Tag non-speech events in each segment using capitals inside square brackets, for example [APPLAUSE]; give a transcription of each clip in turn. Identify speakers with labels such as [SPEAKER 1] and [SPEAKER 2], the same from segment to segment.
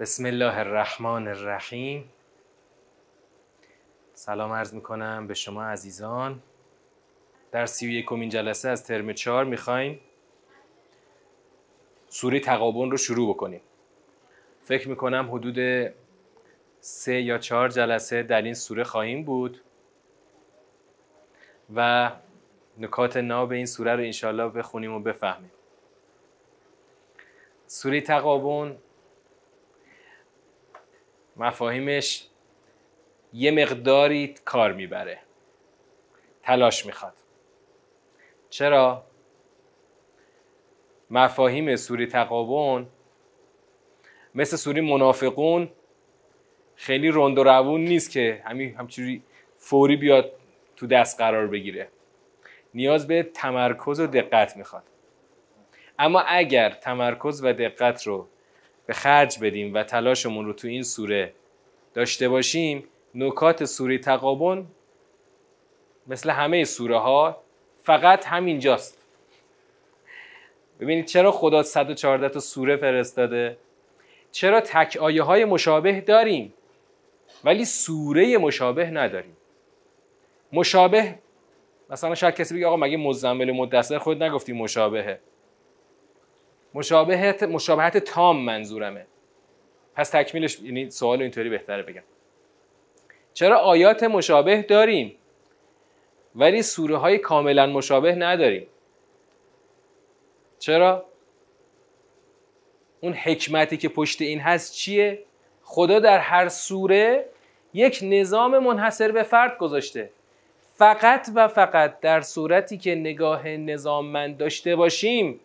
[SPEAKER 1] بسم الله الرحمن الرحیم. سلام عرض می‌کنم به شما عزیزان. در سی و یکمین جلسه از ترم چهار می‌خوایم سوره تقابن رو شروع بکنیم. فکر می‌کنم حدود سه یا چهار جلسه در این سوره خواهیم بود و نکات ناب این سوره رو انشالله بخونیم و بفهمیم. سوره تقابن مفاهیمش یه مقداری کار می‌بره. تلاش می‌خواد. چرا؟ مفاهیم سوری تقابن مثل سوری منافقون خیلی رند و روون نیست که همین همچوری فوری بیاد تو دست قرار بگیره. نیاز به تمرکز و دقت می‌خواد. اما اگر تمرکز و دقت رو به خرج بدیم و تلاشمون رو تو این سوره داشته باشیم نکات سوره تقابن مثل همه سوره ها فقط همینجاست. ببینید چرا خدا 114 تا سوره فرستاده؟ چرا تک آیه های مشابه داریم؟ ولی سوره مشابه نداریم. مشابه مثلا شاید کسی بگه آقا مگه مزمل مدثر خود نگفتی مشابهه؟ مشابهت مشابهت تام منظورمه. پس تکمیلش یعنی سوال اینطوری بهتره بگم. چرا آیات مشابه داریم؟ ولی سوره های کاملا مشابه نداریم. چرا؟ اون حکمتی که پشت این هست چیه؟ خدا در هر سوره یک نظام منحصر به فرد گذاشته. فقط و فقط در صورتی که نگاه نظاممند داشته باشیم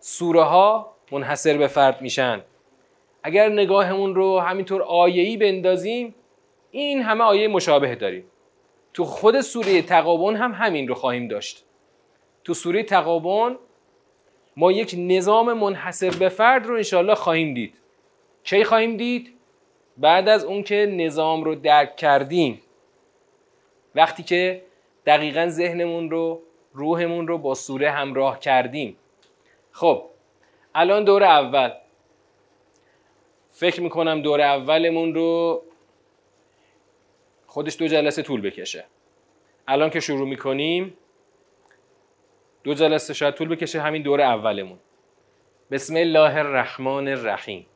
[SPEAKER 1] سوره ها منحصر به فرد میشن. اگر نگاهمون رو همینطور آیه‌ای بندازیم این همه آیه مشابه داریم. تو خود سوره تقابن هم همین رو خواهیم داشت. تو سوره تقابن ما یک نظام منحصر به فرد رو انشالله خواهیم دید. کی خواهیم دید؟ بعد از اون که نظام رو درک کردیم. وقتی که دقیقا ذهنمون رو روحمون رو با سوره همراه کردیم. خب الان دور اول. فکر می‌کنم دور اولمون رو خودش دو جلسه طول بکشه. الان که شروع می‌کنیم دو جلسه شاید طول بکشه همین دور اولمون. بسم الله الرحمن الرحیم.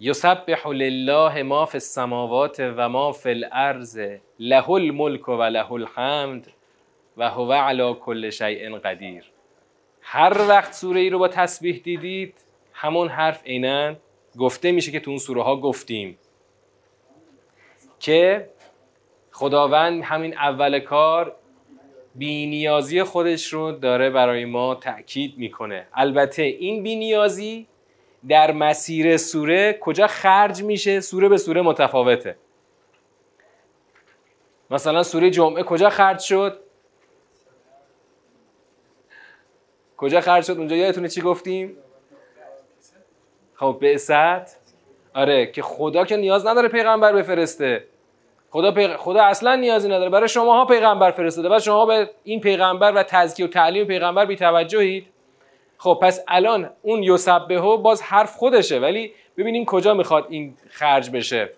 [SPEAKER 1] یسبح لله ما فی السماوات و ما فی الارض له الملک و له الحمد و هو علی کل شیء قدیر. هر وقت سوره ای رو با تسبیح دیدید همون حرف عینا گفته میشه که تو اون سوره ها گفتیم. که خداوند همین اول کار بینیازی خودش رو داره برای ما تأکید می‌کنه. البته این بینیازی در مسیر سوره کجا خرج میشه؟ سوره به سوره متفاوته. مثلا سوره جمعه کجا خرج شد؟ کجا خرج شد؟ اونجا یادتونه چی گفتیم؟ خب بعثت آره که خدا که نیاز نداره پیغمبر بفرسته. خدا, پیغ... خدا اصلا نیازی نداره. برای شما ها پیغمبر فرستاده. بعد شما به این پیغمبر و تزکیه و تعلیم پیغمبر بی توجهید خب پس الان اون یسبه باز حرف خودشه. ولی ببینیم کجا می‌خواد این خرج بشه.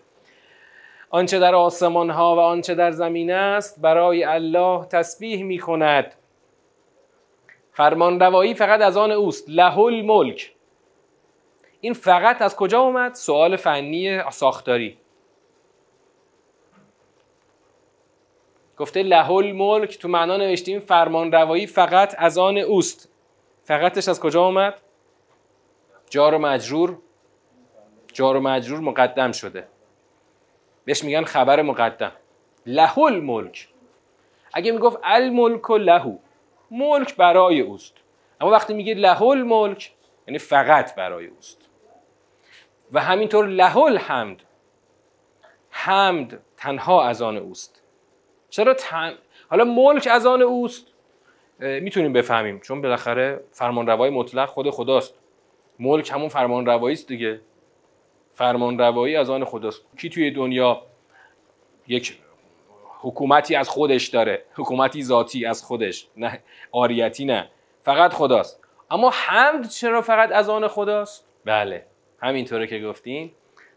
[SPEAKER 1] آنچه در آسمان ها و آنچه در زمین است برای الله تسبیح می‌کند. فرمان روایی فقط از آن اوست. له الملک این فقط از کجا اومد؟ سوال فنی ساختاری. گفته له الملک تو معنا نوشتیم فرمان روایی فقط از آن اوست. فقطش از کجا اومد؟ جار و مجرور. جار و مجرور مقدم شده. بهش میگن خبر مقدم. له الملک اگه می‌گفت الملک و لهو ملک برای اوست. اما وقتی میگه له الملک یعنی فقط برای اوست. و همینطور له الحمد حمد تنها از آن اوست. چرا تن... حالا ملک از آن اوست؟ می‌تونیم بفهمیم چون بالاخره فرمانروایی مطلق خود خداست. ملک همون فرمانروایی است دیگه. فرمانروایی از آن خداست. کی توی دنیا یک حکومتی از خودش داره؟ حکومتی ذاتی از خودش. نه آریتی نه. فقط خداست. اما حمد چرا فقط از آن خداست؟ بله. همینطوره که گفتین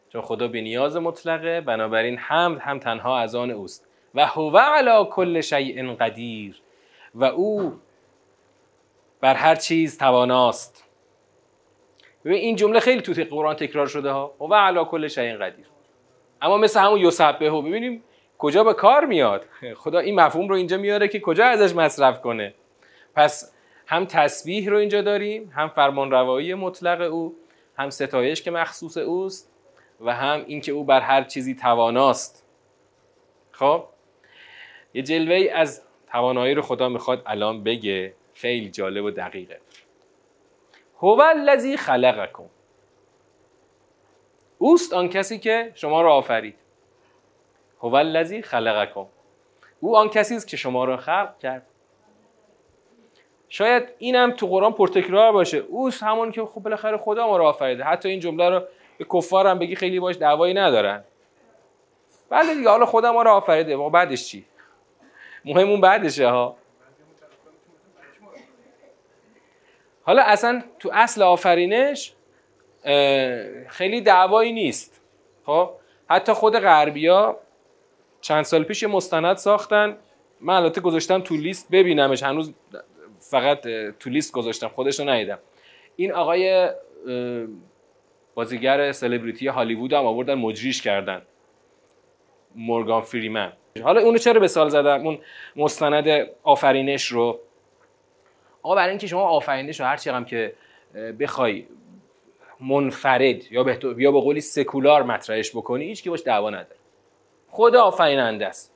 [SPEAKER 1] چون خدا به نیاز مطلقه بنابراین حمد هم تنها از آن اوست. و هو علی کل شیء قدیر. و او بر هر چیز تواناست. ببین این جمله خیلی تو قرآن تکرار شده ها. و علی کل شیء قدیر. اما مثل همون یسبحه ببینیم کجا به کار میاد. خدا این مفهوم رو اینجا میاره که کجا ازش مصرف کنه. پس هم تسبیح رو اینجا داریم هم فرمان روایی مطلق او هم ستایش که مخصوص اوست و هم اینکه او بر هر چیزی تواناست. خب؟ یه جلوه از توانایی رو خدا می‌خواد الان بگه. خیلی جالب و دقیقه. هو الذی خلقکم. اوست آن کسی که شما را آفرید. هو الذی خلقکم. او آن کسی است که شما را خلق کرد. شاید اینم تو قرآن پرتکرار باشه. اوست همون که خب بالاخره خدا ما را آفریده. حتی این جمله رو به کفار هم بگی خیلی باش دعوایی ندارن. بله دیگه حالا خدا ما را آفریده. ما بعدش چی؟ مهم اون بعدشه ها. حالا اصلا تو اصل آفرینش خیلی دعوایی نیست. خب؟ حتی خود غربیا چند سال پیش مستند ساختن. من البته گذاشتم تو لیست ببینمش. هنوز فقط تو لیست گذاشتم خودش رو ندیدم. این آقای بازیگر سلبریتی هالیوود هم آوردن مجریش کردن. مورگان فریمن. حالا اونو چرا به سال زدم؟ اون مستند آفرینش رو. آقا برای اینکه شما آفرینش رو هر هم که بخوای منفرد یا به یا به قولی سکولار مطرحش بکنی هیچ کی باش دعوا نداره. خدا آفریننده است.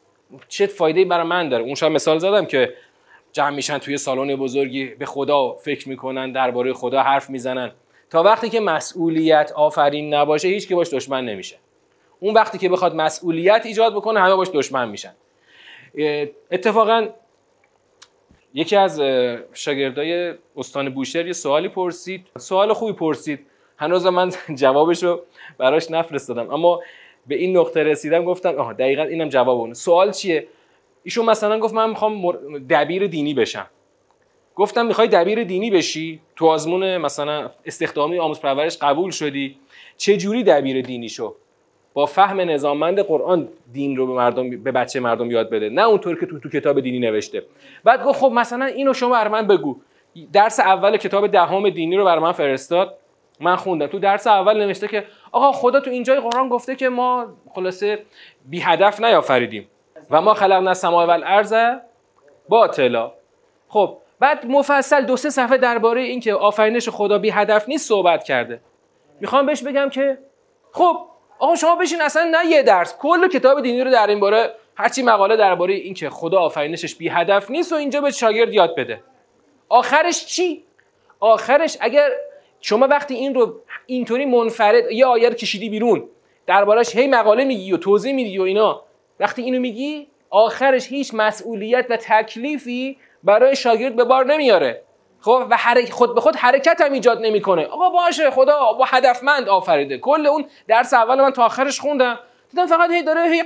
[SPEAKER 1] چه فایده برای من داره؟ اون مثال زدم که جمع میشن توی سالن بزرگی به خدا فکر می‌کنن درباره خدا حرف می‌زنن. تا وقتی که مسئولیت آفرین نباشه هیچ که باش دشمن نمیشه. اون وقتی که بخواد مسئولیت ایجاد بکنه همه باش دشمن میشن. اتفاقا یکی از شاگردای استان بوشهر یه سوالی پرسید. سوال خوبی پرسید. هنوز من [LAUGHS] جوابش رو براش نفرستادم. اما به این نقطه رسیدم گفتم آها دقیقا اینم جواب اونه. سوال چیه؟ ایشون مثلا گفت من می‌خوام دبیر دینی بشم. گفتم می‌خوای دبیر دینی بشی؟ تو آزمون مثلا استخدامی آموز پرورش قبول شدی؟ چه جوری دبیر دینی شو؟ با فهم نظاممند قرآن دین رو به مردم به بچه مردم یاد بده. نه اونطور که تو تو کتاب دینی نوشته. بعد گفت خب مثلا اینو شما بر من بگو. درس اول کتاب دهم دینی رو بر من فرستاد. من خوندم. تو درس اول نوشته که آقا خدا تو اینجای قرآن گفته که ما خلاصه بی هدف نیافریدیم. و ما خلقنا السماء والارض باطلا. خب بعد مفصل دو سه صفحه درباره اینکه آفرینش خدا بی هدف نیست صحبت کرده. می‌خوام بهش بگم که خب آقا شما بشین اصلا نه یه درس کل کتاب دینی رو در این باره هرچی مقاله درباره اینکه خدا آفرینشش بی هدف نیست و اینجا به شاگرد یاد بده. آخرش چی؟ آخرش اگر شما وقتی این رو اینطوری منفرد یه آیه رو کشیدی بیرون دربارش هی مقاله میگی و توضیح میدی و اینا وقتی اینو میگی آخرش هیچ مسئولیت و تکلیفی برای شاگرد به بار نمیاره. خب و خود به خود حرکت هم ایجاد نمی‌کنه. آقا باشه خدا با هدفمند آفریده. کل اون درس اول من تا آخرش خوندم. دیدم فقط هی داره هی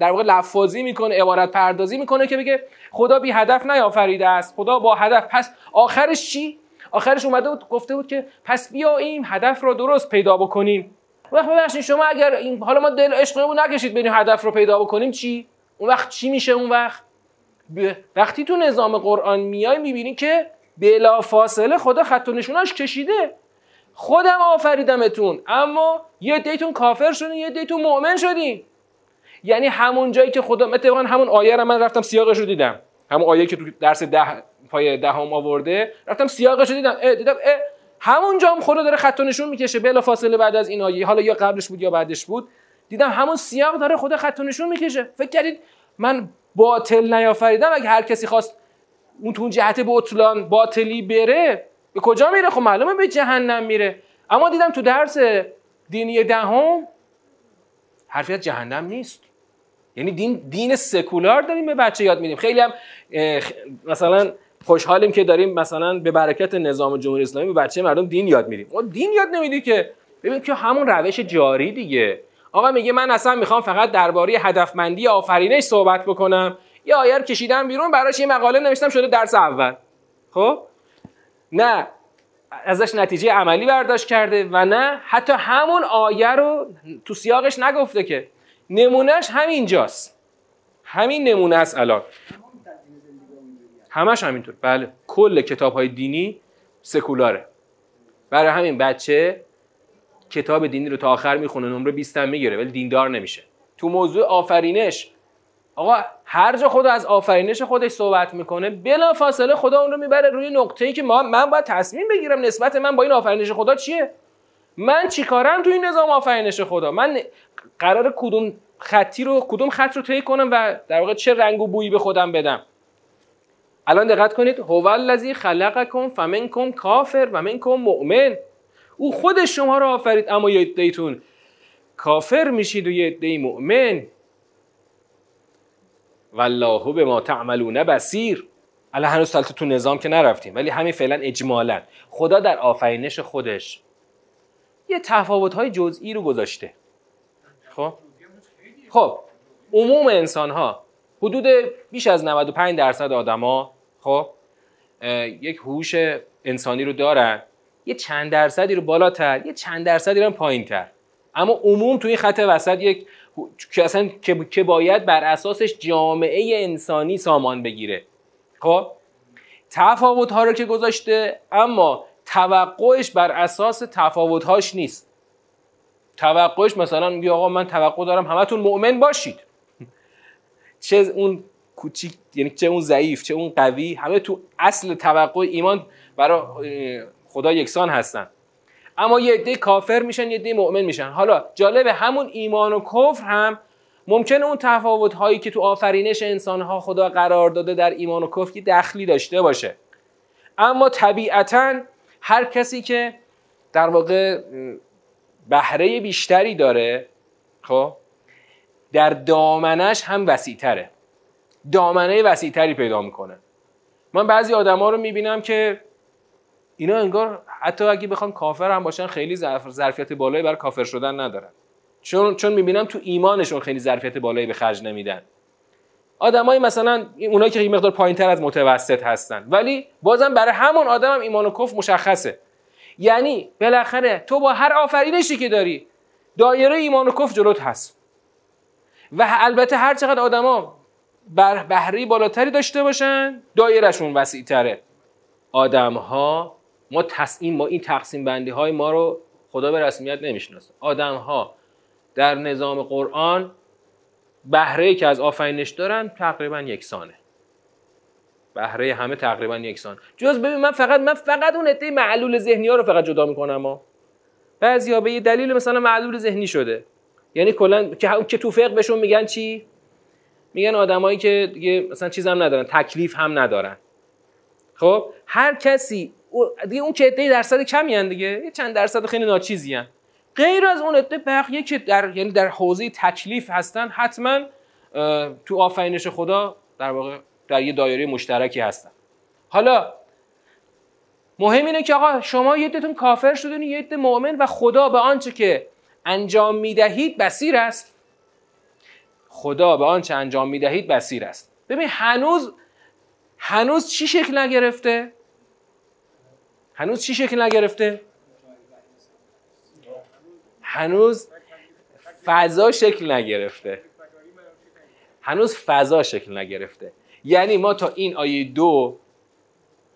[SPEAKER 1] در واقع لفاظی می‌کنه عبارت پردازی می‌کنه که بگه خدا بی هدف نیافریده است. خدا با هدف. پس آخرش چی؟ آخرش اومده بود گفته بود که پس بیاییم هدف رو درست پیدا بکنیم. وقت ببخشید شما اگر این حالا ما دل عشقمون نکشید بریم هدف رو پیدا بکنیم چی؟ اون وقت چی میشه اون وقت؟ وقتی تو نظام قرآن میای می‌بینی که بلا فاصله خدا خط و نشوناش کشیده. خودم آفریدمتون اما یه دیتون کافر شدین یه دیتون مؤمن شدین. یعنی همون جایی که خدا اتفاقا همون آیه رو من رفتم سیاقش رو دیدم. همون آیه که تو درس ده پای دهم آورده رفتم سیاقش رو دیدم. اه دیدم اه همونجا هم خدا داره خط نشون می‌کشه بلا فاصله بعد از این آیه. حالا یا قبلش بود یا بعدش بود. دیدم همون سیاق داره خدا خط نشون می‌کشه. فکر کردید من باطل نیافریدم؟ اگه هر کسی خواست اون تو جهت بطلان باطلی بره به کجا میره؟ خب معلومه به جهنم میره. اما دیدم تو درس دینی دهم حرفی از جهنم نیست. یعنی دین دین سکولار داریم به بچه یاد میدیم. خیلی هم مثلا خوشحالیم که داریم مثلا به برکت نظام جمهوری اسلامی به بچه مردم دین یاد میدیم. ما دین یاد نمیدی که؟ ببین که همون روش جاری دیگه. آقا میگه من اصلا می‌خوام فقط درباره هدفمندی آفرینش صحبت بکنم. یه آیه کشیدم بیرون براش یه مقاله نوشتم شده درس اول. خب؟ نه. ازش نتیجه عملی برداشت کرده و نه حتی همون آیه رو تو سیاقش نگفته که نمونهش همینجاست. همین نمونه است الان. همش همینطور. بله. کل کتاب های دینی سکولاره. برای همین بچه کتاب دینی رو تا آخر می‌خونه نمره 20 هم می‌گیره ولی دیندار نمیشه. تو موضوع آفرینش آقا هر جا خدا از آفرینش خودش صحبت می‌کنه بلا فاصله خدا اون رو می‌بره روی نقطه ای که ما من باید تصمیم بگیرم نسبت من با این آفرینش خدا چیه؟ من چیکارم تو این نظام آفرینش خدا؟ من قرار کدوم خطی رو کدوم خط رو طی کنم و در واقع چه رنگ و بویی به خودم بدم؟ الان دقت کنید. هو الذی خلقکم فمنکم کافر و منکم مؤمن. او خودش شما رو آفرید اما یه عده‌ایتون کافر میشید و یه عده مؤمن. والله به ما تعملون بسیر الان هنوز تو نظام که نرفتیم ولی همین فعلا اجمالا. خدا در آفرینش خودش یه تفاوت های جزئی رو گذاشته. خب؟ خب عموم انسان ها حدود بیش از 95 درصد آدما خب یک هوش انسانی رو دارن یه چند درصدی رو بالاتر یه چند درصدی رو پایینتر. اما عموم توی این خط وسط یک که اصلا که باید بر اساسش جامعه انسانی سامان بگیره. خب تفاوت ها رو که گذاشته اما توقعش بر اساس تفاوت هاش نیست. توقعش مثلا میگه آقا من توقع دارم همتون مؤمن باشید. چه اون کوچیک یعنی چه اون ضعیف چه اون قوی همه تو اصل توقع ایمان برای خدا یکسان هستن. اما یه عده کافر میشن یه عده مؤمن میشن. حالا جالب همون ایمان و کفر هم ممکنه اون تفاوت هایی که تو آفرینش انسان ها خدا قرار داده در ایمان و کفر که دخلی داشته باشه. اما طبیعتا هر کسی که در واقع بهره بیشتری داره خب در دامنش هم وسیعتره. دامنه وسیعتری پیدا می‌کنه. من بعضی آدما رو می‌بینم که اینا انگار حتی اگه بخوان کافر هم باشن خیلی ظرفیت بالایی برای کافر شدن ندارن. چون چون می‌بینم تو ایمانشون خیلی ظرفیت بالایی به خرج نمیدن. آدمایی مثلا اونایی که مقدار پایینتر از متوسط هستن. ولی بازم برای همون آدم هم ایمان و کف مشخصه. یعنی بالاخره تو با هر آفرینشی که داری دایره ایمان و کف جلوت هست. و البته هر چقدر آدما بر بهره بالاتری داشته باشن دایرهشون وسیع تره آدم ها ما تصمیم ما این تقسیم بندی های ما رو خدا به رسمیت نمی‌شناسه. آدم ها در نظام قرآن بهره که از آفرینش دارن تقریبا یکسانه. بهره همه تقریبا یکسان. جز ببین من فقط من فقط اون عده معلول ذهنی ها رو فقط جدا می‌کنم ما بعضیا به یه دلیل مثلا معلول ذهنی شده. یعنی کلا که تو فقه بهشون میگن چی؟ میگن آدمایی که دیگه مثلا چیز هم ندارن تکلیف هم ندارن. خب هر کسی دیگه اون که عده درصد کمی هن دیگه یه چند درصد خیلی ناچیزی هن. غیر از اون عده بقیه که در یعنی در حوزه تکلیف هستن حتما تو آفرینش خدا در واقع در یه دایره مشترکی هستن. حالا مهم اینه که آقا شما یه عدهتون کافر شدین یه عده مؤمن و خدا به آنچه که انجام می‌دهید بسیر است. خدا به آنچه انجام می‌دهید بسیر است. ببین هنوز هنوز چی شکل نگرفته؟ هنوز چی شکل نگرفته؟ هنوز فضا شکل نگرفته. هنوز فضا شکل نگرفته. یعنی ما تا این آیه دو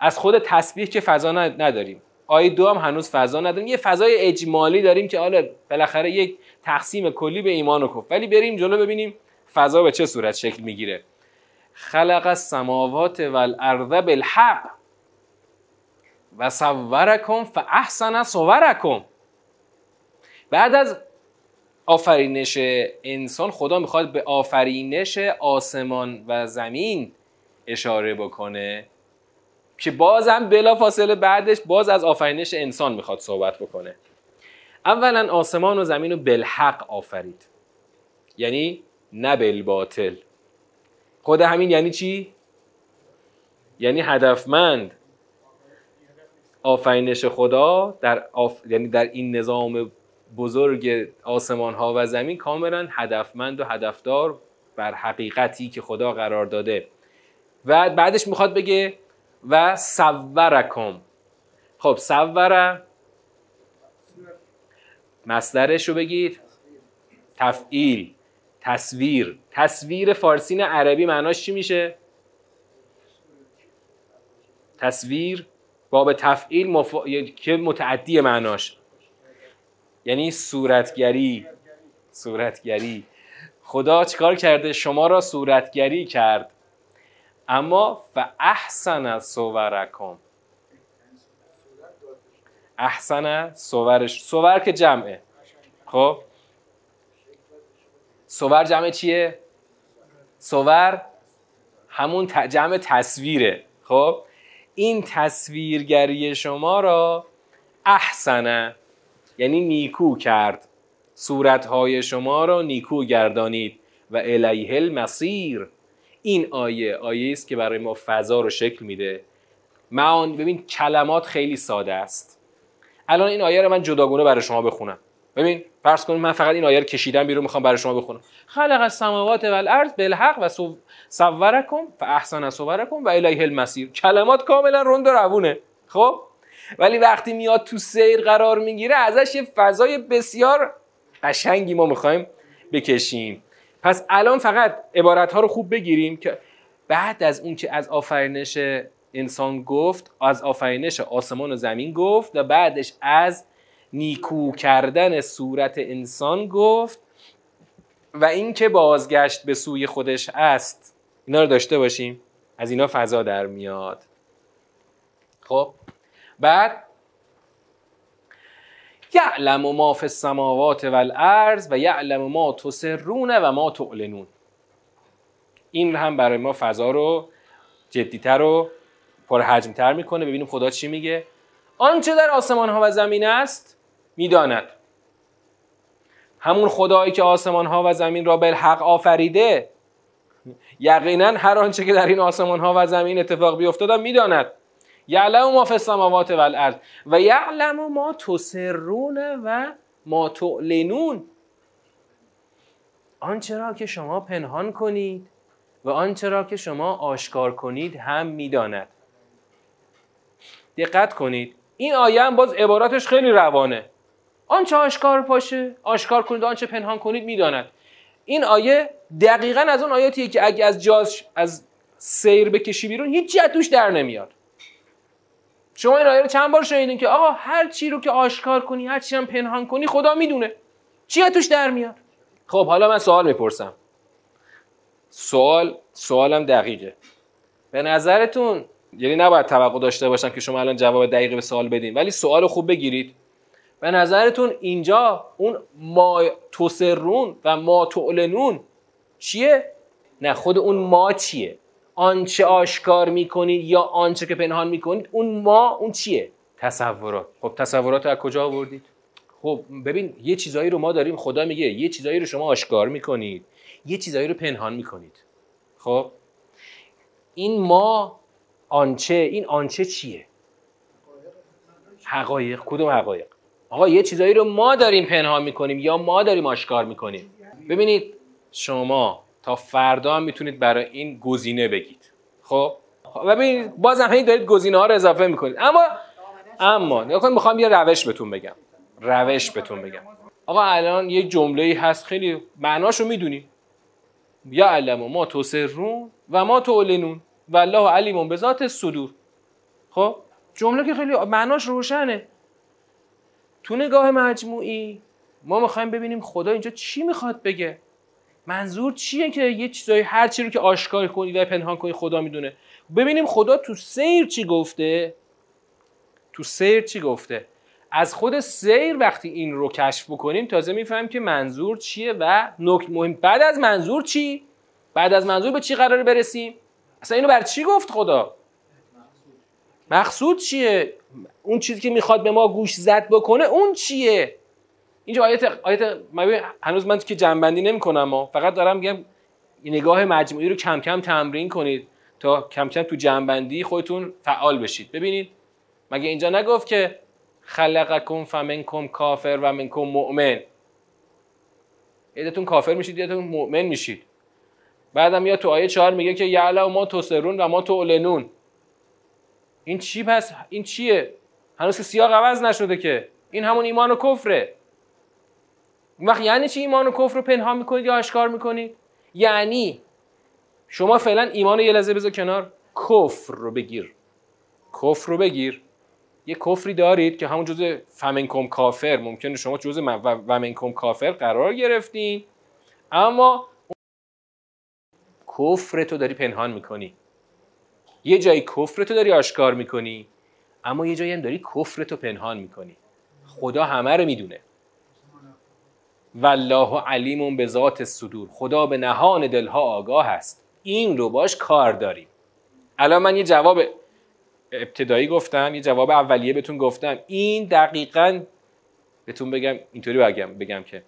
[SPEAKER 1] از خود تسبیح که فضا نداریم. آیه دو هم هنوز فضا نداریم. یه فضای اجمالی داریم که حالا بالاخره یک تقسیم کلی به ایمان و کفر. ولی بریم جلو ببینیم فضا به چه صورت شکل می‌گیره؟ خلق السماوات والارض بالحق. و صورکم فاحسن صورکم. بعد از آفرینش انسان خدا می‌خواد به آفرینش آسمان و زمین اشاره بکنه که بازم بلا فاصله بعدش باز از آفرینش انسان می‌خواد صحبت بکنه. اولا آسمان و زمین رو بالحق آفرید. یعنی نه بالباطل. خود همین یعنی چی؟ یعنی هدفمند آفرینش خدا در آف... یعنی در این نظام بزرگ آسمان ها و زمین کاملا هدفمند و هدفدار بر حقیقتی که خدا قرار داده. و بعدش می‌خواد بگه و صورکم. خب صوره مصدرش رو بگید تفعیل. تصویر. تصویر فارسین عربی معناش چی میشه؟ تصویر باب تفعیل مف... که متعدی معناش. یعنی صورتگری. صورتگری. خدا چیکار کرده؟ شما را صورتگری کرد. اما و احسن صورکم. احسن صورش. صور که جمعه. خب؟ صور جمع چیه؟ صور همون جمع تصویره. خب؟ این تصویرگری شما را احسنه یعنی نیکو کرد. صورتهای شما را نیکو گردانید. و الیه المصیر. این آیه آیه است که برای ما فضا رو شکل میده. معان ببین کلمات خیلی ساده است. الان این آیه رو من جداگونه برای شما بخونم. ببین فرض کنید من فقط این آیه رو کشیدم بیرون می‌خوام برای شما بخونم. خلق السماوات والارض بالحق و صورکم و احسن صورکم و الیه المسیر کلمات کاملا رند و روونه. خب؟ ولی وقتی میاد تو سیر قرار می‌گیره ازش یه فضای بسیار قشنگی ما می‌خوایم بکشیم. پس الان فقط عبارت ها رو خوب بگیریم که بعد از اون که از آفرینش انسان گفت از آفرینش آسمان و زمین گفت و بعدش از نیکو کردن صورت انسان گفت و اینکه بازگشت به سوی خودش است. اینا رو داشته باشیم. از اینا فضا در میاد. خب. بعد یعلم ما فی السماوات والارض و یعلم ما تسرون و ما تعلنون. این هم برای ما فضا رو جدیتر و پرحجمتر می‌کنه. ببینیم خدا چی میگه. آنچه در آسمان ها و زمین است می‌داند. همون خدایی که آسمان ها و زمین را بالحق آفریده یقینا هر آنچه که در این آسمان ها و زمین اتفاق بیفتاد می‌داند. یعلم ما فی السماوات والارض و یعلم ما تسرون و ما تعلنون. آنچه را که شما پنهان کنید و آنچه را که شما آشکار کنید هم می‌داند. دقت کنید این آیه هم باز عباراتش خیلی روانه. آنچه آشکار پاشه آشکار کنید آنچه پنهان کنید می‌داند. این آیه دقیقا از اون آیاتیه که اگه از جاز از سیر بکشی بیرون هیچ توش در نمیاد. شما این آیه رو چند بار شنیدین که آقا هر چی رو که آشکار کنی هر چی هم پنهان کنی خدا می‌دونه. چی توش در میاد؟ خب حالا من سوال می‌پرسم. سوال سوالم دقیقه. به نظرتون یعنی نباید توقع داشته باشم که شما الان جواب دقیقه به سوال بدین ولی سوال خوب بگیرید. به نظرتون اینجا اون ما تسرون و ما تعلنون چیه؟ نه خود اون ما چیه؟ آنچه آشکار می‌کنید یا آنچه که پنهان می‌کنید اون ما اون چیه؟ تصورات خب تصورات از کجا آوردید؟ خب ببین یه چیزایی رو ما داریم خدا میگه یه چیزایی رو شما آشکار می‌کنید یه چیزایی رو پنهان می‌کنید خب این ما آنچه این آنچه چیه حقایق کدوم حقایق آقا یه چیزایی رو ما داریم پنهان می‌کنیم یا ما داریم آشکار می‌کنیم؟ ببینید شما تا فردا هم می‌تونید برای این گزینه بگید. خب؟ و ببینید بازم هی دارید گزینه ها رو اضافه می‌کنید. اما اما نگاه می‌خوام یه روش بهتون بگم. روش بهتون بگم. آقا الان یه جمله هست خیلی معناشو می‌دونیم یا علم ما تسرون و ما تعلنون و الله علیم به ذات صدور. خب؟ جمله که خیلی معناش روشنه. تو نگاه مجموعی ما می‌خوایم ببینیم خدا اینجا چی می‌خواد بگه. منظور چیه که یه چیزایی هر چی رو که آشکار کنی و پنهان کنی خدا می‌دونه. ببینیم خدا تو سیر چی گفته؟ تو سیر چی گفته؟ از خود سیر وقتی این رو کشف بکنیم تازه می‌فهمیم که منظور چیه و نکت مهم. بعد از منظور چی؟ بعد از منظور به چی قراره برسیم؟ اصلا اینو بر چی گفت خدا؟ مقصود چیه؟ اون چیزی که می‌خواد به ما گوش زد بکنه اون چیه؟ اینجا آیت آیت هنوز من که جنبندی نمی‌کنم ما فقط دارم میگم نگاه مجموعی رو کم کم تمرین کنید تا کم کم تو جنبندی خودتون فعال بشید. ببینید مگه اینجا نگفت که خلقکم فمنکم کافر و منکم مؤمن؟ یدتون کافر میشید یدتون مؤمن میشید. بعدم یا تو آیه چهار میگه که یعلم ما تسرون و ما تعلنون. این چی پس؟ این چیه؟ هنوز که سیاق عوض نشده که. این همون ایمان و کفره. اون وقت یعنی چی ایمان و کفر رو پنهان می‌کنید یا اشکار می‌کنید؟ یعنی شما فعلا ایمان رو یه لحظه بذار کنار. کفر رو بگیر. کفر رو بگیر. یه کفری دارید که همون جزء فمنکم کافر. ممکنه شما جزء ومنکم کافر قرار گرفتین. اما کفر تو داری پنهان می‌کنی. یه جایی کفر تو داری آشکار می‌کنی اما یه جایی هم داری کفر تو پنهان می‌کنی. خدا همه رو می‌دونه. والله علیم به ذات صدور. خدا به نهان دلها آگاه است. این رو باش کار داریم. الان من یه جواب ابتدایی گفتم یه جواب اولیه بهتون گفتم. این دقیقا بهتون بگم اینطوری بگم بگم که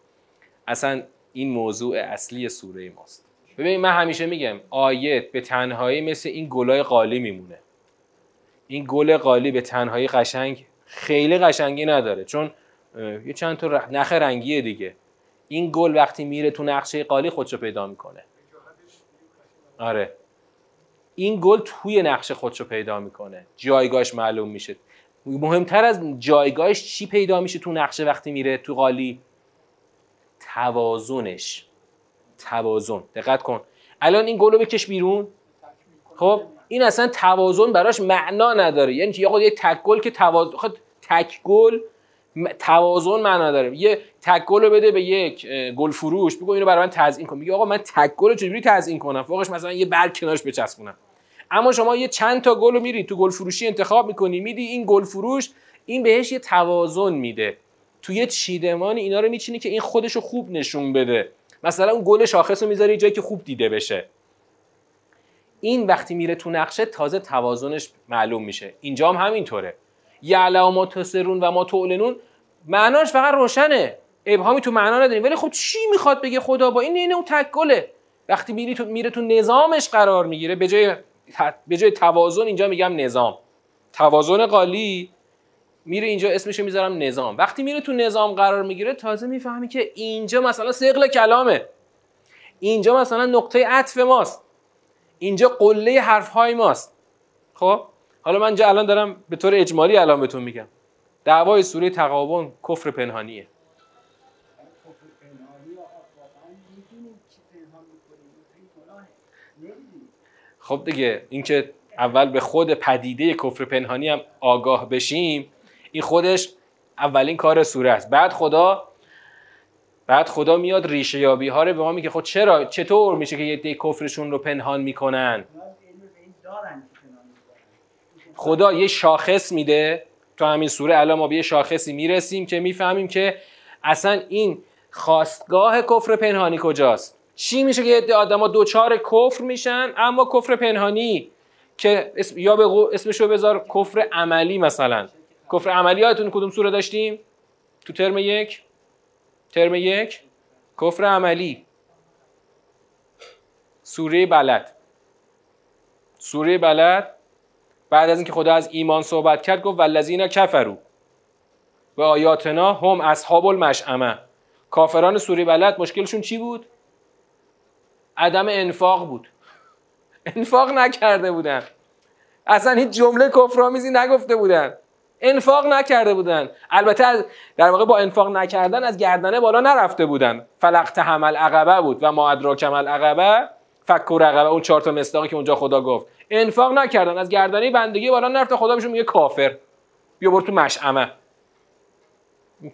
[SPEAKER 1] اصلا این موضوع اصلی سوره ماست. ببین من همیشه میگم آیت به تنهایی مثل این گلای قالی میمونه. این گل قالی به تنهایی قشنگ خیلی قشنگی نداره. چون یه چند تا نخ رنگیه دیگه. این گل وقتی میره تو نقشه قالی خودشو پیدا می‌کنه. آره. این گل توی نقشه خودشو پیدا می‌کنه. جایگاهش معلوم میشه. مهمتر از جایگاهش چی پیدا میشه تو نقشه وقتی میره تو قالی؟ توازنش. توازن. دقت کن. الان این گل رو بکش بیرون. خب این اصلا توازن براش معنا نداره. یعنی یه یه تک گل که توازن خب تک گل توازن معنا داره. یه تک گل رو بده به یک گل فروش. بگو اینو برای من تزیین کن. میگه آقا من تک گل رو چجوری تزیین کنم؟ فوقش مثلا یه برگ کنارش بچسبونم. اما شما یه چند تا گل رو میری تو گل فروشی انتخاب می‌کنی میدی این گل فروش این بهش یه توازن میده. تو یه چیدمان اینا رو میچینی که این خودش رو خوب نشون بده. مثلا اون گل شاخص رو می‌ذاری جایی که خوب دیده بشه. این وقتی میره تو نقشه تازه توازنش معلوم میشه. اینجا هم همینطوره. یعلم ما تسرون و ما تعلنون معناش فقط روشنه. ابهامی تو معنا نداریم. ولی خب چی می‌خواد بگه خدا با این اینه اون تک گله؟ وقتی میری تو میره تو نظامش قرار می‌گیره. به جای به جای توازن اینجا میگم نظام. توازن قالی میره اینجا اسمشو می‌ذارم نظام. وقتی میره تو نظام قرار می‌گیره تازه می‌فهمی که اینجا مثلا سقل کلامه. اینجا مثلا نقطه عطف ماست. اینجا قله حرف های ماست. خب؟ حالا من الان دارم به طور اجمالی الان بهتون میگم. دعوای سوره تقابن کفر پنهانیه. خب دیگه اینکه اول به خود پدیده کفر پنهانی هم آگاه بشیم این خودش اولین کار سوره است. بعد خدا بعد خدا میاد ریشه یابی. ها رو به ما میگه خب چرا؟ چطور میشه که یه دی کفرشون رو پنهان می‌کنن؟ خدا یه شاخص میده تو همین سوره. الان ما به یه شاخصی می‌رسیم که می‌فهمیم که اصلا این خواستگاه کفر پنهانی کجاست. چی میشه که یه آدما دوچار کفر میشن اما کفر پنهانی که اسم یا به اسمشو بذار کفر عملی مثلا. کفر عملی هاتون کدوم سوره داشتیم؟ تو ترم یک؟ ترم یک؟ کفر عملی. سوره بلد. سوره بلد. بعد از اینکه خدا از ایمان صحبت کرد گفت والذین کفرو و آیاتنا هم اصحاب المشعمه کافران سوره بلد مشکلشون چی بود؟ عدم انفاق بود. [LAUGHS] انفاق نکرده بودن. اصلا هیچ جمله کفرآمیزی نگفته بودن. انفاق نکرده بودن. البته در واقع با انفاق نکردن از گردنه بالا نرفته بودن. فلق حمل عقبه بود و ما ادراک عقبه فکر عقبه اون چهار تا مصداقی که اونجا خدا گفت. انفاق نکردن. از گردنه بندگی بالا نرفته. خدا بهشون میگه کافر. بیا برو تو مشعمه.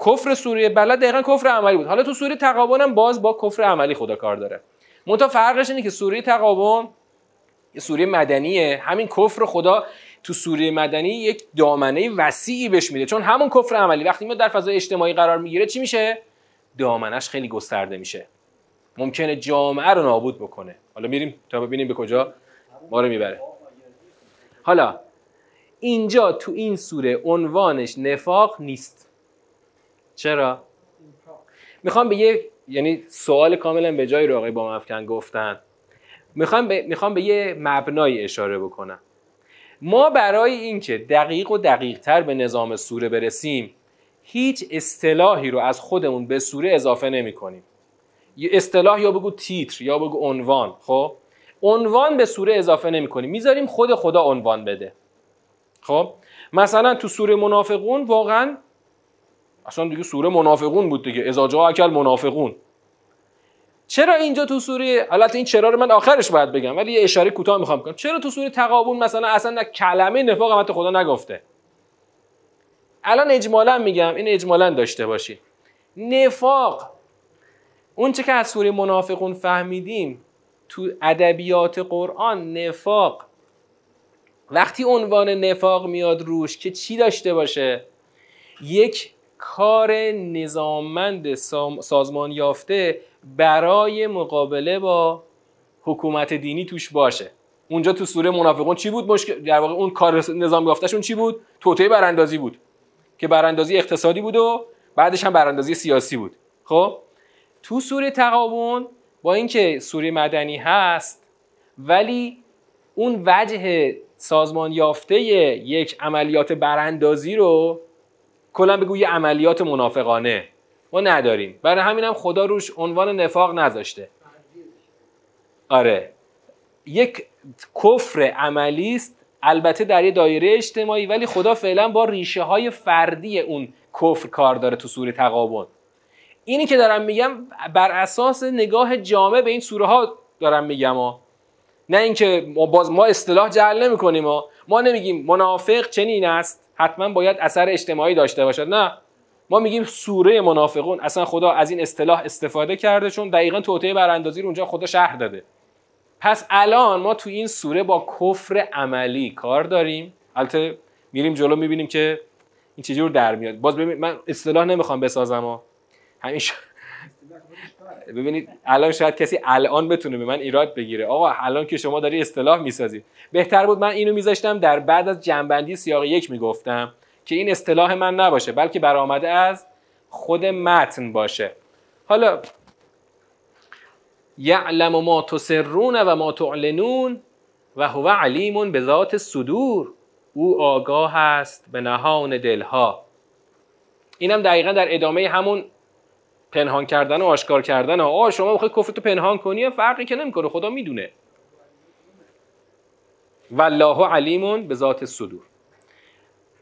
[SPEAKER 1] کفر سوره بلد دقیقا کفر عملی بود. حالا تو سوره تقابن هم باز با کفر عملی خدا کار داره. منتها فرقش اینه که تقابن یه سوره مدنیه. همین کفر خدا تو سوره مدنی یک دامنه وسیعی بهش میده. چون همون کفر عملی وقتی میاد در فضای اجتماعی قرار می‌گیره چی میشه؟ دامنش خیلی گسترده میشه. ممکنه جامعه رو نابود بکنه. حالا میریم تا ببینیم به کجا ما رو می‌بره. حالا اینجا تو این سوره عنوانش نفاق نیست. چرا؟ می‌خوام به یه یعنی سوال کاملا به جای رو آقای با مفکن گفتن. می‌خوام به, می‌خوام به یه مبنای اشاره بکنم. ما برای اینکه دقیق و دقیق تر به نظام سوره برسیم هیچ اصطلاحی رو از خودمون به سوره اضافه نمی کنیم اصطلاح یا بگو تیتر یا بگو عنوان خب؟ عنوان به سوره اضافه نمی کنیم می‌ذاریم خود خدا عنوان بده. خب؟ مثلا تو سوره منافقون واقعا اصلا دیگه سوره منافقون بود دیگه. اذا جاء اکل منافقون چرا اینجا تو سوره البته این چرا رو من آخرش باید بگم ولی یه اشاره کوتاه می‌خوام کنم. چرا تو سوره تقابون مثلا اصلا کلمه نفاق هم خدا نگفته؟ الان اجمالا میگم این اجمالا داشته باشید نفاق. اون چه که از سوره منافقون فهمیدیم تو ادبیات قرآن نفاق. وقتی عنوان نفاق میاد روش که چی داشته باشه؟ یک کار نظاممند سازمان یافته برای مقابله با حکومت دینی توش باشه. اونجا تو سوره منافقون چی بود؟ مشکل در واقع اون کار نظام یافتهشون چی بود؟ توطئه براندازی بود که براندازی اقتصادی بود و بعدش هم براندازی سیاسی بود. خب؟ تو سوره تقابون با اینکه سوره مدنی هست ولی اون وجه سازمان یافته یک عملیات براندازی رو کلا بگو یه عملیات منافقانه. ما نداریم. برای همین هم خدا روش عنوان نفاق نذاشته. آره. یک کفر عملی است. البته در یه دایره اجتماعی ولی خدا فعلا با ریشه های فردی اون کفر کار داره تو سوره تقابل. اینی که دارم میگم بر اساس نگاه جامع به این سوره ها دارم میگم ها. نه اینکه ما باز ما اصطلاح جعل نمی کنیم ها. ما نمیگیم منافق چنین است. حتما باید اثر اجتماعی داشته باشد. نه. ما میگیم سوره منافقون. اصلا خدا از این اصطلاح استفاده کرده چون دقیقا توطئه براندازی رو اونجا خدا شهر داده. پس الان ما تو این سوره با کفر عملی کار داریم. البته میریم جلو می‌بینیم که این چجور در میاد. باز ببین من اصطلاح نمی‌خوام بسازم ها. همیشه ببینید الان شاید کسی الان بتونه به من ایراد بگیره. آقا الان که شما داری اصطلاح می‌سازید بهتر بود من اینو میذاشتم در بعد از جنبندی سیاق یک می‌گفتم. که این اصطلاح من نباشه بلکه برآمده از خود متن باشه. حالا یعلم ما تسرون و ما تعلنون و هو علیم به ذات صدور. او آگاه است به نهان دلها. اینم دقیقا در ادامه همون پنهان کردن و آشکار کردن. آه شما می‌خوای کفرتو پنهان کنی؟ فرقی که نمی‌کنه خدا می‌دونه. والله علیمون به ذات صدور.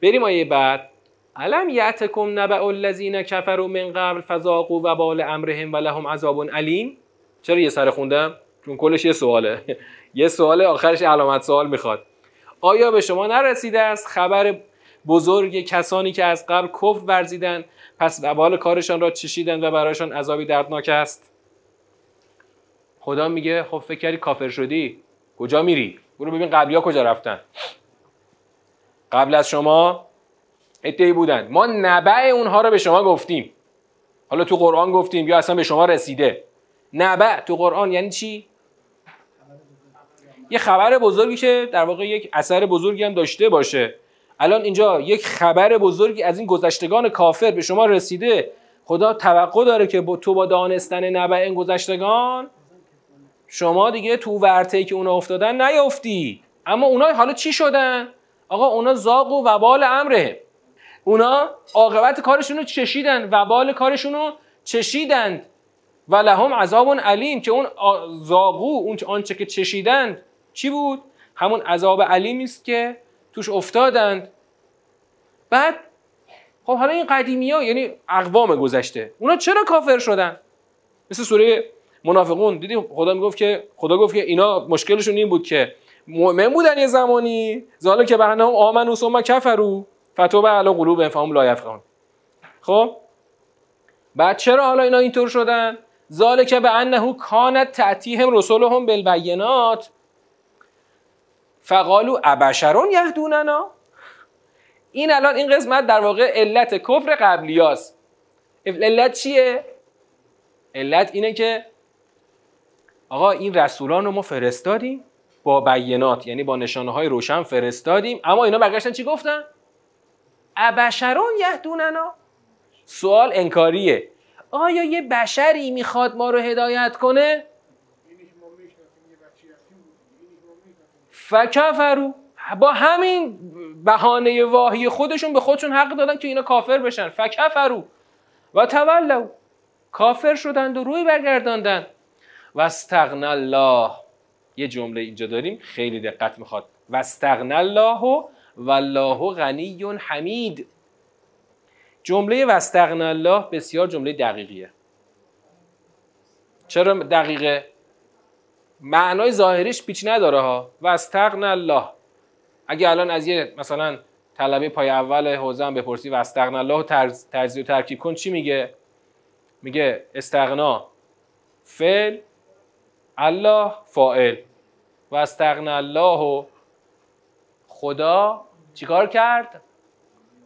[SPEAKER 1] بریم آیه بعد. علم یعتکم نبع الذین کفروا من قبل فذاقوا وبال امرهم ولهم عذاب علیم. چرا یه سر خوندم؟ چون کلش یه سواله. [LAUGHS] یه سوال آخرش علامت سوال می‌خواد. آیا به شما نرسیده است خبر بزرگ کسانی که از قبل کفر ورزیدن پس وبال کارشان را چشیدن و برایشان عذابی دردناک است؟ خدا میگه خب فکر کافر شدی کجا میری؟ برو ببین قبلی کجا رفتن. قبل از شما ادعی بودن. ما نبع اونها رو به شما گفتیم. حالا تو قرآن گفتیم یا اصلا به شما رسیده. نبع تو قرآن یعنی چی؟ یه خبر بزرگی که در واقع یک اثر بزرگی هم داشته باشه. الان اینجا یک خبر بزرگی از این گذشتگان کافر به شما رسیده. خدا توقع داره که با تو با دانستن نبع این گذشتگان شما دیگه تو ورته که اونا افتادن نیافتی اما اونا حالا چی شدن؟ آقا اونا زاق و وبال امره. اونا عاقبت کارشون رو چشیدن وبال کارشون رو چشیدند. و لهم عذاب علیم که اون زاغو اون آنچه که چشیدند چی بود؟ همون عذاب علیمی است که توش افتادند. بعد خب حالا این قدیمی ها یعنی اقوام گذشته اونا چرا کافر شدن؟ مثل سوره منافقون دیدی خدا می‌گفت که خدا گفت که اینا مشکلشون این بود که مؤمن بودن یه زمانی. زالا که بهنام آمنو ثم کفرو فتوب علی قلوب فهم لا یفقهون. خب؟ بعد چرا حالا اینا اینطور شدن؟ ذالک به انه کانت تعتیهم رسولهم بالبینات. فقالو ابشرون یهدوننا؟ این الان این قسمت در واقع علت کفر قبلیاست علت چیه؟ علت اینه که آقا این رسولان رو ما فرستادیم. با بینات یعنی با نشانه های روشن فرستادیم. اما اینا برگشتن چی گفتن؟ ابشرون یهدوننا. سوال انکاریه. آیا یه بشری می‌خواد ما رو هدایت کنه؟ فکفرو با همین بهانه واهی خودشون به خودشون حق دادن که اینا کافر بشن. فکفرو و تولو کافر شدند و روی برگرداندن. و استغن الله. یه جمله اینجا داریم خیلی دقت می‌خواد. و استغن الله والله غنی حمید جمله واستغنى الله بسیار جمله دقیقیه. چرا دقیقه؟ معنای ظاهریش پیچ نداره ها. واستغنى الله. اگه الان از یه مثلا طلبه پای اول حوزه هم بپرسی واستغنى الله تجزیه و ترکیب کن چی میگه؟ میگه استغنا فعل الله فاعل. و استغنا الله خدا چیکار کرد؟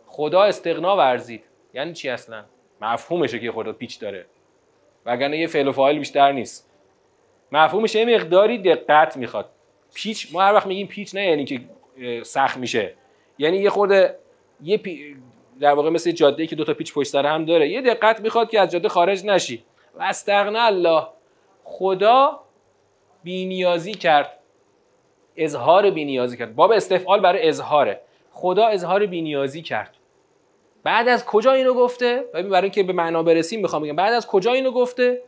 [SPEAKER 1] خدا استغنا ورزید. یعنی چی اصلا؟ مفهومشه که خدا پیچ داره. وگرنه یه فعل و فاعل بیشتر نیست. مفهومش یه مقداری دقت می‌خواد. پیچ ما هر وقت میگیم پیچ نه یعنی که سخت میشه. یعنی یه خورده یه پی... در واقع مثل جاده که دو تا پیچ پشت سر هم داره یه دقت می‌خواد که از جاده خارج نشی. و استغنا الله. خدا بینیازی کرد. اظهار بینیازی کرد. باب استفعال برای اظهاره. خدا اظهار بینیازی کرد. بعد از کجا اینو گفته؟ برای اینکه به معنا برسیم می‌خوام بگم. بعد از کجا اینو گفته؟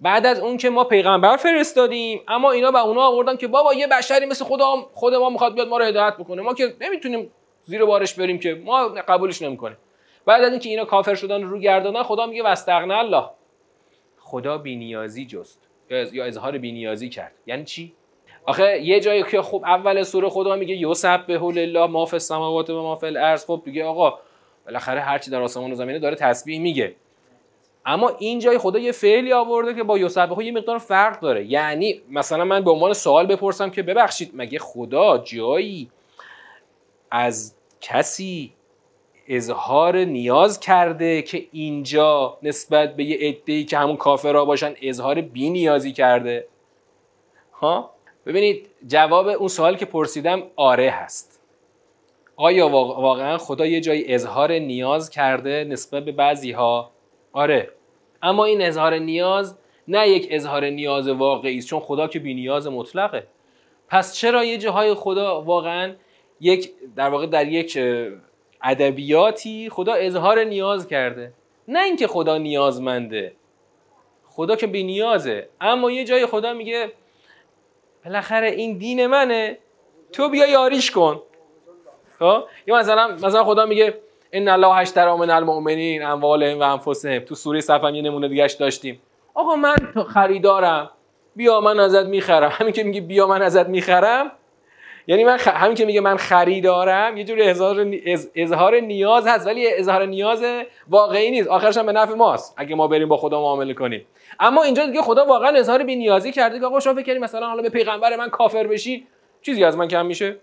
[SPEAKER 1] بعد از اون که ما پیغمبر فرستادیم اما اینا به اونا آوردن که بابا یه بشری مثل خدا خود ما می‌خواد بیاد ما رو هدایت بکنه. ما که نمی‌تونیم زیر بارش بریم که ما قبولش نمی‌کنیم. بعد از اینکه اینا کافر شدن رو گردانن خدا میگه واستغنا الله. خدا بینیازی جست. یا اظهار بینیازی کرد. یعنی چی؟ آخه یه جایی که خب اول سوره خدا میگه یسبح لله ما فی السماوات و ما فی الارض. خب دیگه آقا بالاخره هر چی در آسمان و زمینه داره تسبیح میگه. اما این جای خدا یه فعلی آورده که با یسبح یه مقدار فرق داره. یعنی مثلا من به عنوان سوال بپرسم که ببخشید مگه خدا جایی از کسی اظهار نیاز کرده که اینجا نسبت به یه عده‌ای که همون کافرها باشن اظهار بی نیازی کرده؟ ها؟ ببینید جواب اون سوال که پرسیدم آره هست. آیا واقعا خدا یه جایی اظهار نیاز کرده نسبت به بعضی ها آره. اما این اظهار نیاز نه یک اظهار نیاز واقعی است چون خدا که بی نیاز مطلقه. پس چرا یه جاهای خدا واقعا یک در واقع در یک ادبیاتی خدا اظهار نیاز کرده؟ نه اینکه خدا نیازمنده. خدا که بی نیازه اما یه جای خدا میگه بالاخره این دین منه. تو بیا یاریش کن. خب؟ یا مثلا مثلا خدا میگه ان الله اشترى من المؤمنین اموالهم و انفسهم. تو سوره صف یه نمونه دیگه داشتیم. آقا من خریدارم. بیا من ازت می‌خرم. همین که میگه بیا من ازت می‌خرم. یعنی من خ... همین که میگه من خریدارم یه جور اظهار, اظهار نیاز هست ولی اظهار نیاز واقعی نیست. آخرش هم به نفع ماست اگه ما بریم با خدا معامله کنیم. اما اینجا دیگه خدا واقعا اظهار بی نیازی کرده که آقا شما فکر مثلا حالا به پیغمبر من کافر بشی؟ چیزی از من کم میشه؟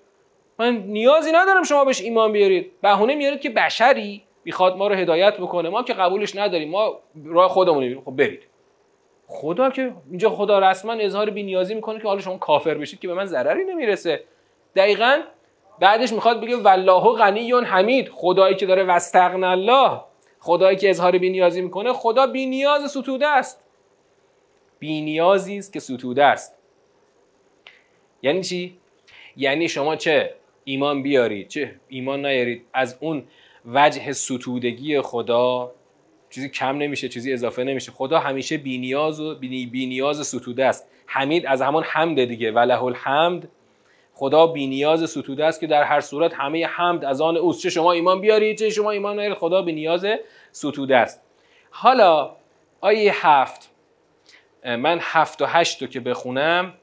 [SPEAKER 1] من نیازی ندارم شما بهش ایمان بیارید. بهونه میارید که بشری می‌خواد ما رو هدایت بکنه. ما که قبولش نداریم ما راه خودمون خب برید. خدا که اینجا خدا رسما اظهار بی نیازی می‌کنه که حالا شما کافر بشید که به من ضرری نمی‌رسه. دقیقا بعدش می‌خواد بگه والله غنی حمید خدایی که داره وستغن الله خدایی که اظهار بینیازی می‌کنه خدا بینیاز ستوده است. بینیازی است که ستوده است. یعنی چی؟ یعنی شما چه ایمان بیارید چه ایمان نیارید از اون وجه ستودگی خدا؟ چیزی کم نمیشه چیزی اضافه نمیشه. خدا همیشه بینیاز و بینیاز ستوده است. حمید از همون حمد دیگه. وله الحمد خدا بینیاز ستوده است که در هر صورت همه حمد از آن اوست. چه شما ایمان بیارید چه شما ایمان نیارید خدا بینیاز ستوده است. حالا آیه هفت. من هفت و هشت رو که بخونم.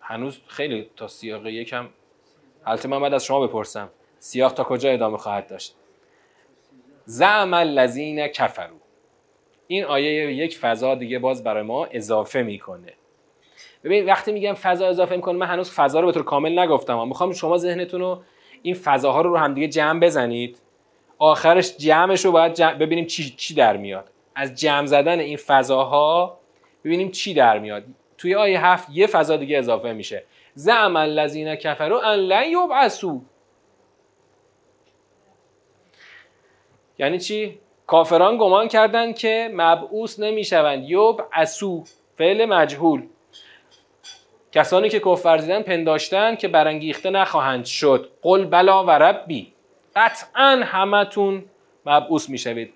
[SPEAKER 1] هنوز خیلی تا سیاق یکم. البته من بعد از شما بپرسم. سیاق تا کجا ادامه خواهد داشت؟ زعم الذین کفرو این آیه یک فضا دیگه باز برای ما اضافه می‌کنه. ببین وقتی میگم فضا اضافه می‌کنه من هنوز فضا رو به طور کامل نگفتم. می‌خوام شما ذهنتون رو این فضاها رو رو همدیگه جمع بزنید. آخرش جمعش رو باید ببینیم چی, چی در میاد. از جمع زدن این فضاها ببینیم چی در میاد. توی آیه هفت یه فضا دیگه اضافه میشه. زعم الذین کفروا ان لن یبعثوا یعنی چی؟ کافران گمان کردند که مبعوث نمی‌شوند. یبعثوا فعل مجهول. کسانی که کفر ورزیدن پنداشتن که برانگیخته نخواهند شد. قل بلا و ربی. قطعا همتون مبعوث می‌شوید.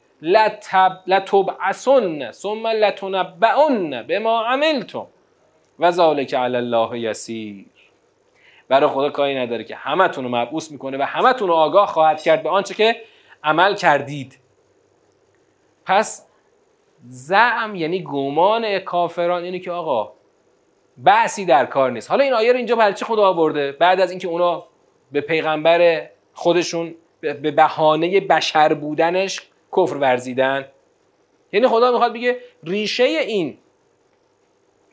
[SPEAKER 1] لتبعثن ثم لتنبعن به ما عملتم. و ذالک علی الله یسیر. برای خدا کاری نداره که همتون رو مبعوث می‌کنه و همتون رو آگاه خواهد کرد به آنچه که عمل کردید. پس زعم یعنی گمان کافران اینه که آقا بحثی در کار نیست. حالا این آیه رو اینجا برای چه خدا آورده؟ بعد از اینکه اونا به پیغمبر خودشون به بهانه بشر بودنش کفر ورزیدن. یعنی خدا می‌خواد بگه ریشه این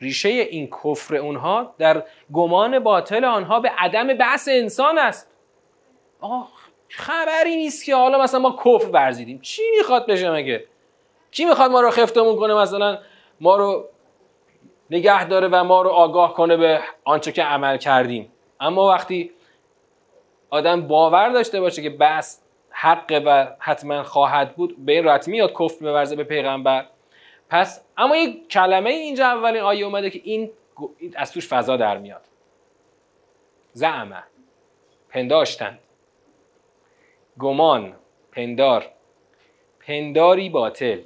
[SPEAKER 1] ریشه این کفر اونها در گمان باطل آنها به عدم بحث انسان است. آقا خبری نیست که حالا مثلا ما کفر ورزیدیم. چی می‌خواد بشه مگه؟ کی می‌خواد ما رو خفتمون کنه مثلا؟ ما رو نگه داره و ما رو آگاه کنه به آنچه که عمل کردیم. اما وقتی آدم باور داشته باشه که بس حق و حتما خواهد بود به این راحتی میاد کفر بورزه به پیغمبر. پس اما یک کلمه اینجا اولین آیه اومده که این از توش فضا در میاد. زعمه پنداشتند. گمان پندار. پنداری باطل.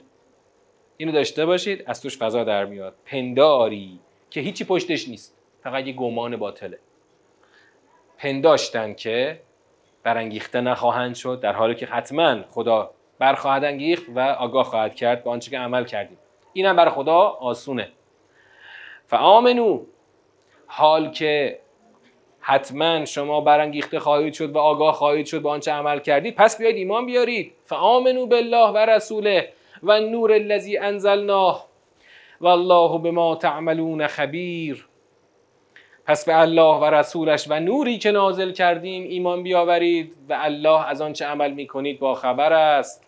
[SPEAKER 1] اینو داشته باشید از توش فضا در میاد. پنداری که هیچی پشتش نیست فقط یه گمان باطله. پنداشتن که برانگیخته نخواهند شد در حالی که حتما خدا برخواهد انگیخت و آگاه خواهد کرد به آنچه که عمل کردیم. اینم برای خدا آسونه. فآمنو حال که حتما شما برانگیخته خواهید شد و آگاه خواهید شد به آنچه عمل کردید پس بیاید ایمان بیارید. فآمنو بالله و رسوله. و نور الذی انزلناه. والله بما تعملون خبیر. پس به الله و رسولش و نوری که نازل کردیم ایمان بیاورید و الله از آنچه عمل می‌کنید با خبر است.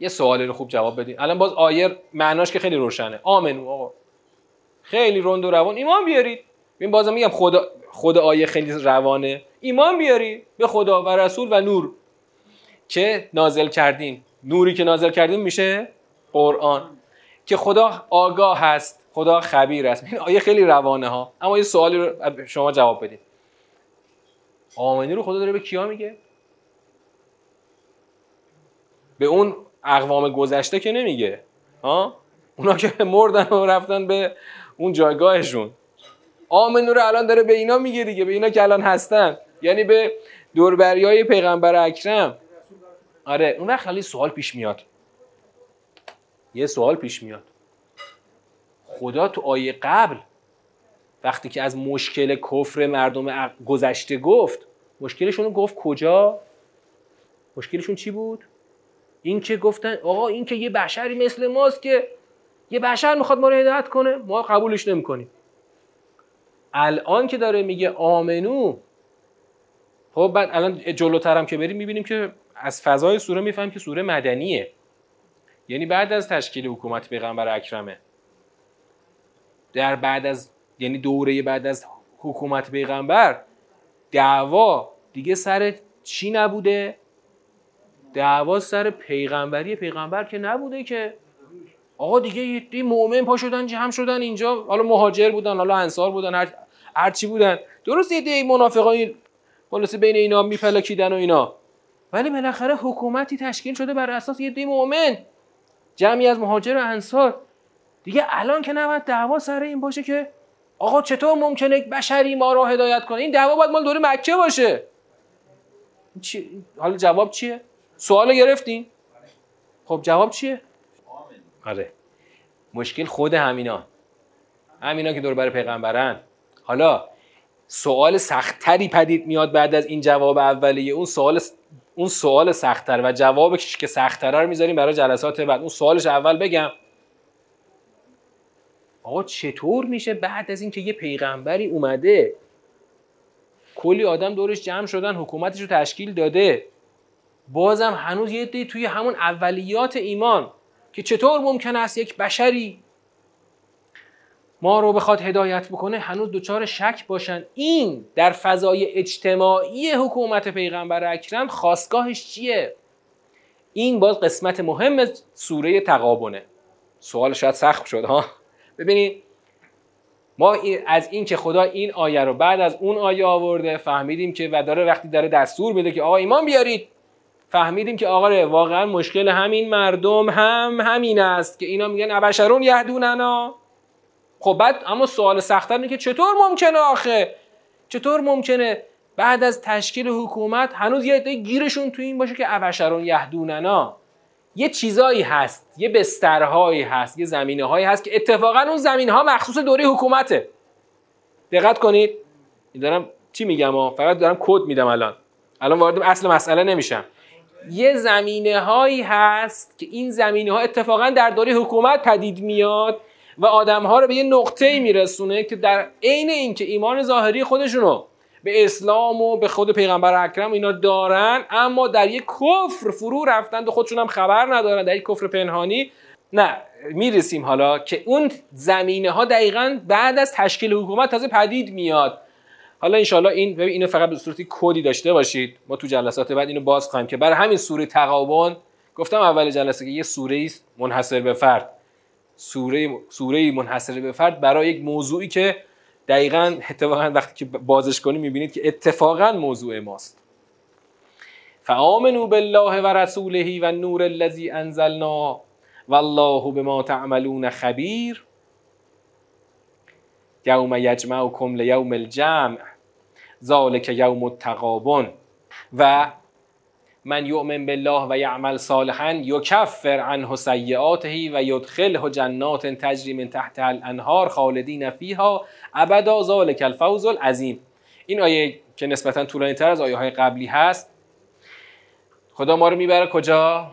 [SPEAKER 1] یه سوالی رو خوب جواب بدید الان باز آیه معناش که خیلی روشنه. آمنو آقا. خیلی رند و روان. ایمان بیارید. ببین بازم میگم خدا خود آیه خیلی روانه. ایمان بیارید به خدا و رسول و نور که نازل کردیم. نوری که نازل کردیم میشه قرآن. که خدا آگاه هست خدا خبیر است. این آیه خیلی روانه ها. اما یه سوالی رو شما جواب بدید آمنی رو خدا داره به کیا میگه؟ به اون اقوام گذشته که نمیگه. ها؟ اونا که مردن و رفتن به اون جایگاهشون. آمنو رو الان داره به اینا میگه دیگه به اینا که الان هستن. یعنی به دوربری های پیغمبر اکرم. آره اون وقت خیلی سوال پیش میاد. یه سوال پیش میاد. خدا تو آیه قبل وقتی که از مشکل کفر مردم گذشته گفت مشکلشون رو گفت کجا؟ مشکلشون چی بود؟ این که گفتن آقا این که یه بشری مثل ماست که یه بشر می‌خواد ما رو هدایت کنه ما قبولش نمی‌کنیم. الان که داره میگه آمنو خب بعد الان جلوترم که بریم می‌بینیم که از فضای سوره می‌فهمیم که سوره مدنیه. یعنی بعد از تشکیل حکومت پیغمبر اکرمه. در بعد از یعنی دوره بعد از حکومت پیغمبر دعوا دیگه سر چی نبوده؟ دعوا سر پیغمبری پیغمبر که نبوده که آقا دیگه یه مؤمن پا شدن جمع شدن اینجا. حالا مهاجر بودن حالا انصار بودن هر, هر چی بودن. درست یه دی منافقای خلاص بین اینا میپلکیدن و اینا. ولی بالاخره حکومتی تشکیل شده بر اساس یه دی مؤمن. جمعی از مهاجر و انصار. دیگه الان که نباید دعوا سر این باشه که آقا چطور ممکنه بشری ما رو هدایت کنه؟ این دعوا باید مال دور مکه باشه؟ حالا جواب چیه؟ سوال گرفتین. خب جواب چیه؟ آره. مشکل خود همینا. همینا که دور بر پیغمبرن. حالا سوال سختتری پدید میاد بعد از این جواب اولیه. اون سوال اون سوال سختتر و جوابش که سختتر رو می‌ذاریم برای جلسات بعد. اون سوالش اول بگم. آقا چطور میشه بعد از اینکه یه پیغمبری اومده کلی آدم دورش جمع شدن حکومتش رو تشکیل داده بازم هنوز یه دی توی همون اولیات ایمان که چطور ممکن است یک بشری ما رو بخواد هدایت بکنه هنوز دچار شک باشن. این در فضای اجتماعی حکومت پیغمبر اکرم خواستگاهش چیه؟ این باز قسمت مهم سوره تقابونه سوال شاید سخت شد ها؟ ببینید ما از این که خدا این آیه رو بعد از اون آیه آورده فهمیدیم که و داره وقتی داره دستور میده که آقا ایمان بیارید. فهمیدیم که آقا واقعا مشکل همین مردم هم همین است که اینا میگن ابشرون یهدوننا. خب بعد اما سوال سختتر اینه که چطور ممکنه آخه؟ چطور ممکنه بعد از تشکیل حکومت هنوز یه عده گیرشون تو این باشه که ابشرون یهدوننا؟ یه چیزایی هست یه بسترهایی هست یه زمینه هایی هست که اتفاقا اون زمینه ها مخصوص دوره حکومته. دقت کنید. دارم چی میگم ها فقط دارم کد میدم الان. الان وارد اصل مسئله نمیشم. یه زمینه هایی هست که این زمینه ها اتفاقا در دوره حکومت پدید میاد و آدم ها رو به یه نقطه میرسونه که در عین اینکه ایمان ظاهری خودشونو به اسلام و به خود پیغمبر اکرم اینا دارن اما در یک کفر فرو رفتند و خودشون هم خبر ندارن در یک کفر پنهانی نه می‌رسیم حالا که اون زمینه ها دقیقا بعد از تشکیل حکومت تازه پدید میاد. حالا انشالله این ببین اینو فقط به صورتی کدی داشته باشید. ما تو جلسات بعد اینو باز خواهیم که برای همین سوره تقابن گفتم اول جلسه که یه سوره است منحصر به فرد. سوره سوره منحصر به فرد برای یک موضوعی که دقیقا اتفاقا وقتی که بازش کنیم می‌بینید که اتفاقا موضوع ماست. فآمنوا بالله و رسوله و نور الذی انزلنا والله بما تعملون خبیر. یوم یجمعکم لیوم الجمع. ذالک یوم التقابن و من یؤمن بالله و یعمل صالحا یکفر عنه سیئاته و یدخله جنات تجری من تحت الانهار خالدین فیها ابدا ذالک الفوز العظیم. این آیه که نسبتا طولانی تر از آیه های قبلی هست خدا ما رو می‌بره کجا؟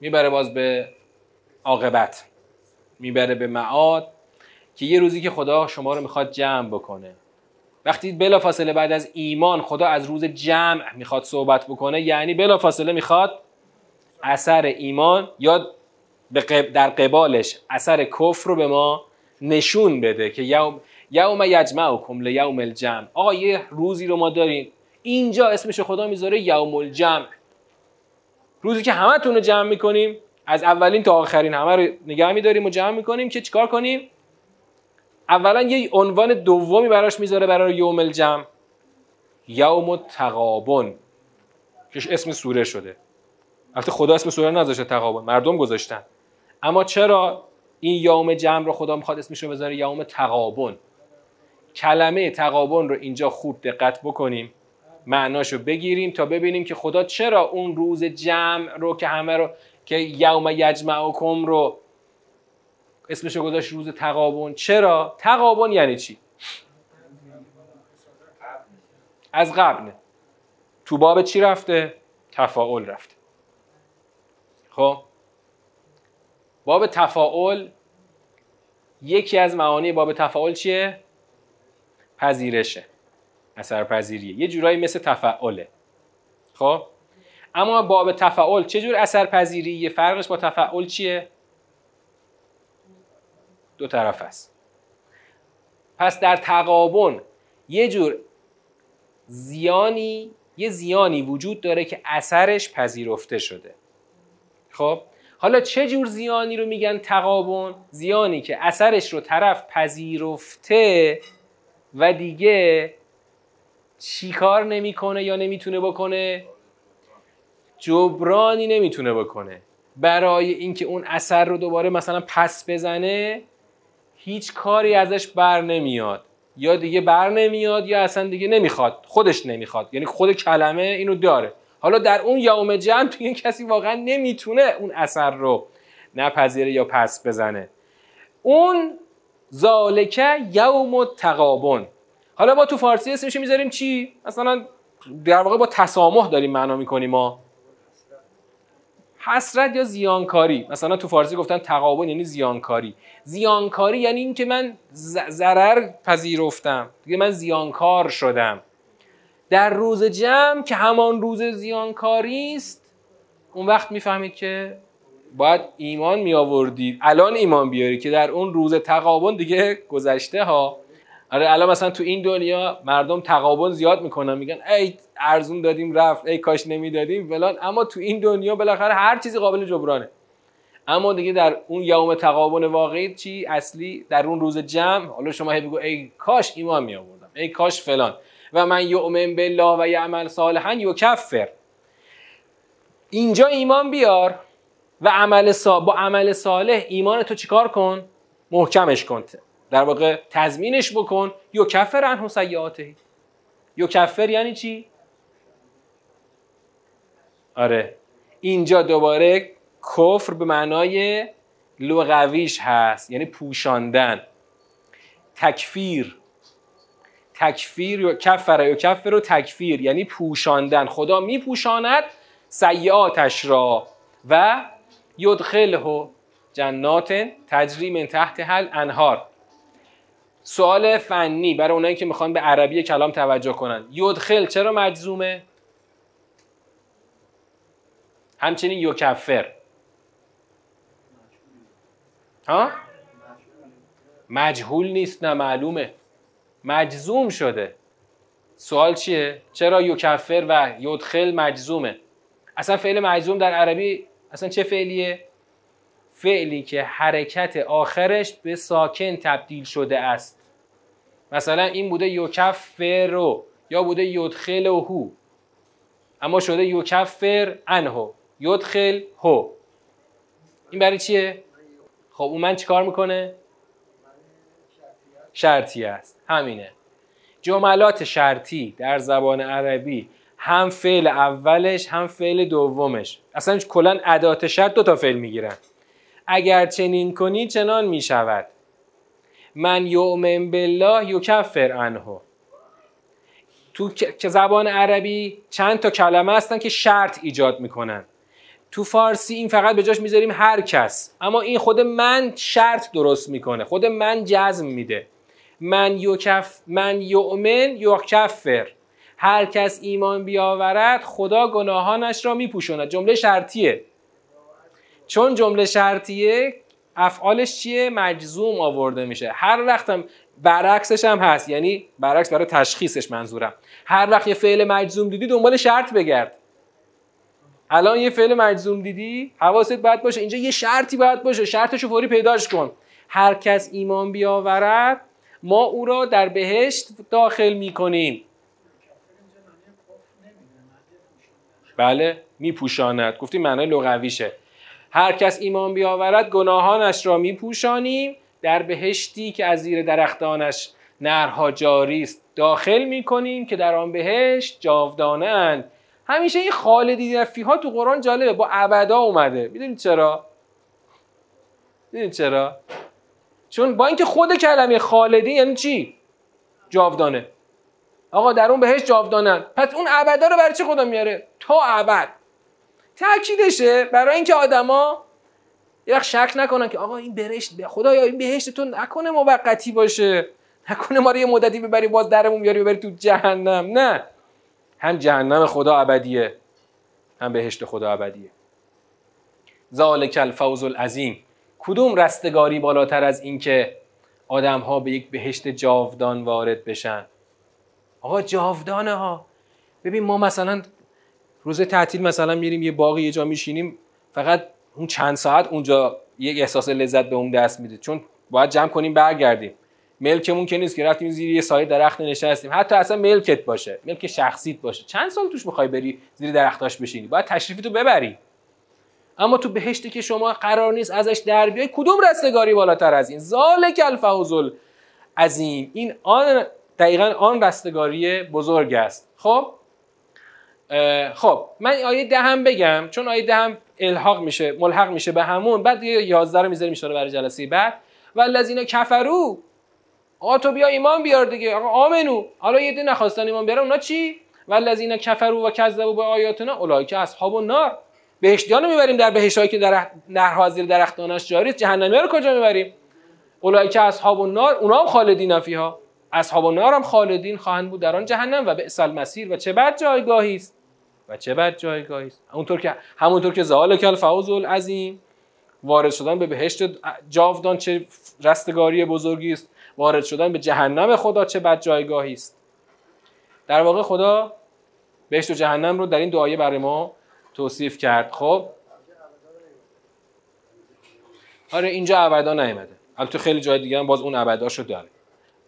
[SPEAKER 1] می‌بره باز به عاقبت. می‌بره به معاد که یه روزی که خدا شما رو می‌خواد جمع بکنه. وقتی بلا فاصله بعد از ایمان خدا از روز جمع می‌خواد صحبت بکنه یعنی بلا فاصله می‌خواد اثر ایمان یا در قبالش اثر کفر رو به ما نشون بده که یوم یوم یجمعکم لیوم الجمع. آقا یه روزی رو ما داریم. اینجا اسمش خدا می‌ذاره یوم الجمع. روزی که همه رو جمع می‌کنیم از اولین تا آخرین همه رو نگه میداریم و جمع می‌کنیم که چیکار کنیم؟ اولا یه عنوان دومی براش می‌ذاره برای یوم الجمع. یوم التقابن که اسم سوره شده. البته خدا اسم سوره نذاشته تقابن مردم گذاشتن. اما چرا این یوم جمع رو خدا می‌خواد اسمش رو بذاره یوم تقابن کلمه تقابن رو اینجا خوب دقت بکنیم. معناشو بگیریم تا ببینیم که خدا چرا اون روز جمع رو که همه رو که یوم یجمعکم رو اسمشو گذاشت روز تقابن. چرا؟ تقابن یعنی چی؟ از قبل. تو باب چی رفته؟ تفاعل رفته. خب؟ باب تفاعل یکی از معانی باب تفاعل چیه؟ پذیرشه. اثر پذیریه. یه جورایی مثل تفاعله. خب؟ اما باب تفاعل چه جور اثر پذیری فرقش با تفاعل چیه؟ دو طرف است. پس در تقابن یه جور زیانی یه زیانی وجود داره که اثرش پذیرفته شده. خب؟ حالا چه جور زیانی رو میگن تقابن زیانی که اثرش رو طرف پذیرفته و دیگه چیکار نمی‌کنه یا نمی‌تونه بکنه؟ جبرانی نمی‌تونه بکنه. برای اینکه اون اثر رو دوباره مثلا پس بزنه هیچ کاری ازش بر نمیاد. یا دیگه بر نمیاد یا اصلا دیگه نمی‌خواد. خودش نمی‌خواد. یعنی خود کلمه اینو داره. حالا در اون یوم جمع تو این کسی واقعا نمی‌تونه اون اثر رو نپذیره یا پس بزنه. اون ذالکه یوم تقابن حالا ما تو فارسی اسمش می‌ذاریم چی؟ مثلا در واقع با تسامح داریم معنا می‌کنیم ما. حسرت یا زیانکاری؟ مثلا تو فارسی گفتن تقابل یعنی زیانکاری. زیانکاری یعنی این که من ضرر پذیرفتم. دیگه من زیانکار شدم. در روز جمع که همان روز زیانکاری است اون وقت می‌فهمید که باید ایمان می آوردید الان ایمان بیاری که در اون روز تقابل دیگه گذشته ها آره الان مثلا تو این دنیا مردم تقابل زیاد می‌کنن میگن ای ارزون دادیم رفت ای کاش نمی‌دادیم فلان. اما تو این دنیا بالاخره هر چیزی قابل جبرانه. اما دیگه در اون یوم تقابل واقعی چی؟ اصلی در اون روز جمع حالا شما هی بگو ای کاش ایمان می آوردم ای کاش فلان. و من یؤمن بالله و یعمل صالحا یکفر. اینجا ایمان بیار و عمل با عمل صالح ایمان تو چیکار کن؟ محکمش کن. در واقع تضمینش بکن. یا کفر عنه سیئاته یکفر یعنی چی؟ آره. اینجا دوباره کفر به معنای لغویش هست یعنی پوشاندن. تکفیر. تکفیر یا کفر یا کفر و تکفیر یعنی پوشاندن. خدا میپوشاند سیعاتش را و یدخله جنات تجری من تحت هل انهار سوال فنی برای اونایی که می‌خوان به عربی کلام توجه کنن. یدخل چرا مجزومه؟ همچنین یکفر. ها؟ مجهول نیست نه معلومه. مجزوم شده. سوال چیه؟ چرا یکفر و یدخل مجزومه؟ اصلا فعل مجزوم در عربی اصلا چه فعلیه؟ فعلی که حرکت آخرش به ساکن تبدیل شده است. مثلا این بوده یکفر یا بوده یدخل هو اما شده یکفر انهو یدخل هو این برای چیه؟ خب اون من چیکار می‌کنه؟ شرطی است. همینه. جملات شرطی در زبان عربی هم فعل اولش هم فعل دومش. اصلا کلا ادات شرط دو تا فعل می‌گیرن. اگر چنین کنی چنان می‌شود. من یؤمن بالله یکفر عنه. تو زبان عربی چند تا کلمه هستن که شرط ایجاد می‌کنن. تو فارسی این فقط به جاش می‌ذاریم هر کس. اما این خود من شرط درست می‌کنه. خود من جزم میده. من یکف من یؤمن یکفر. هر کس ایمان بیاورد خدا گناهانش را میپوشاند. جمله شرطیه. چون جمله شرطیه افعالش چیه؟ مجزوم آورده میشه. هر وقتم برعکسش هم هست. یعنی برعکس برای تشخیصش منظورم. هر وقت یه فعل مجزوم دیدی دنبال شرط بگرد. الان یه فعل مجزوم دیدی حواست باید باشه. اینجا یه شرطی باید باشه. شرطشو فوری پیداش کن. هر کس ایمان بیاورد ما او را در بهشت داخل می‌کنیم. بله میپوشاند. گفتیم معنای لغویشه. هر کس ایمان بیاورد گناهانش را میپوشانیم. در بهشتی که از زیر درختانش نرها جاری است داخل می‌کنیم که در آن بهشت جاودانه اند. همیشه این خالدی نفی ها تو قرآن جالبه با ابدا اومده. می‌دونید چرا؟ می‌دونید چرا؟ چون با اینکه خود کلمه خالدی یعنی چی؟ جاودانه. آقا در اون بهش جاودانن پس اون ابدا رو برای چه خدا میاره؟ تا ابد. تاکیدشه برای اینکه آدما یک شک نکنن که آقا این بهشت خدایا این بهشت تو نکنه موقتی باشه. نکنه ما رو یه مدتی ببری باز درمون بیاری ببری تو جهنم. نه. هم جهنم خدا ابدیه هم بهشت خدا ابدیه. ذالک الفوز العظیم. کدوم رستگاری بالاتر از اینکه آدم ها به یک بهشت جاودان وارد بشن؟ آقا جاودانه ها ببین ما مثلا روز تعطیل مثلا میریم یه باقی یه جا میشینیم فقط اون چند ساعت اونجا یک احساس لذت به اون دست میده. چون باید جمع کنیم برگردیم. ملکمون که نیست که رفتیم زیر یه سایه درخت نشستیم. حتی اصلا ملکت باشه ملک شخصیت باشه. چند سال توش می‌خوای بری زیر درختاش بشینی؟ باید تشریفی تو ببری. اما تو بهشتی که شما قرار نیست ازش در بیای کدوم رستگاری بالاتر از این؟ ذالک الفوز عظیم این آن دقیقا آن رستگاری بزرگ است. خب؟ خب من آیه دهم بگم چون آیه دهم الحاق میشه ملحق میشه به همون بعد یه 11 رو می‌ذاریم میشه برای جلسه بعد. و الذین کفرو آقا تو بیا ایمان بیار دیگه آقا آمنو. حالا یه دین نخواستن ایمان بیارن اونا چی؟ و الذین کفرو و کذبوا به آیاتنا اولئک اصحاب النار. بهشتیان می‌بریم در بهشتایی که در نهرها زیر درختانش جاری است جهنمی رو کجا می‌بریم؟ اولئک اصحاب النار اونا هم خالدین فیها. اصحاب النار هم خالدین خواهند بود در آن جهنم و بئس المصیر. و چه بد جایگاهی است؟ و چه بد جایگاهی است؟ همونطور که همونطور که ذالک الفوز العظیم وارد شدن به بهشت جاودان چه رستگاری بزرگی است؟ وارد شدن به جهنم خدا چه بد جایگاهی است؟ در واقع خدا بهشت و جهنم رو در این دعایه برای ما توصیف کرد. خب؟ آره اینجا ابدا نیومده. البته خیلی جای دیگه هم باز اون ابداشو داره.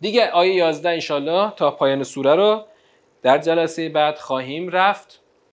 [SPEAKER 1] دیگه آیه 11 انشالله تا پایان سوره رو در جلسه بعد خواهیم رفت.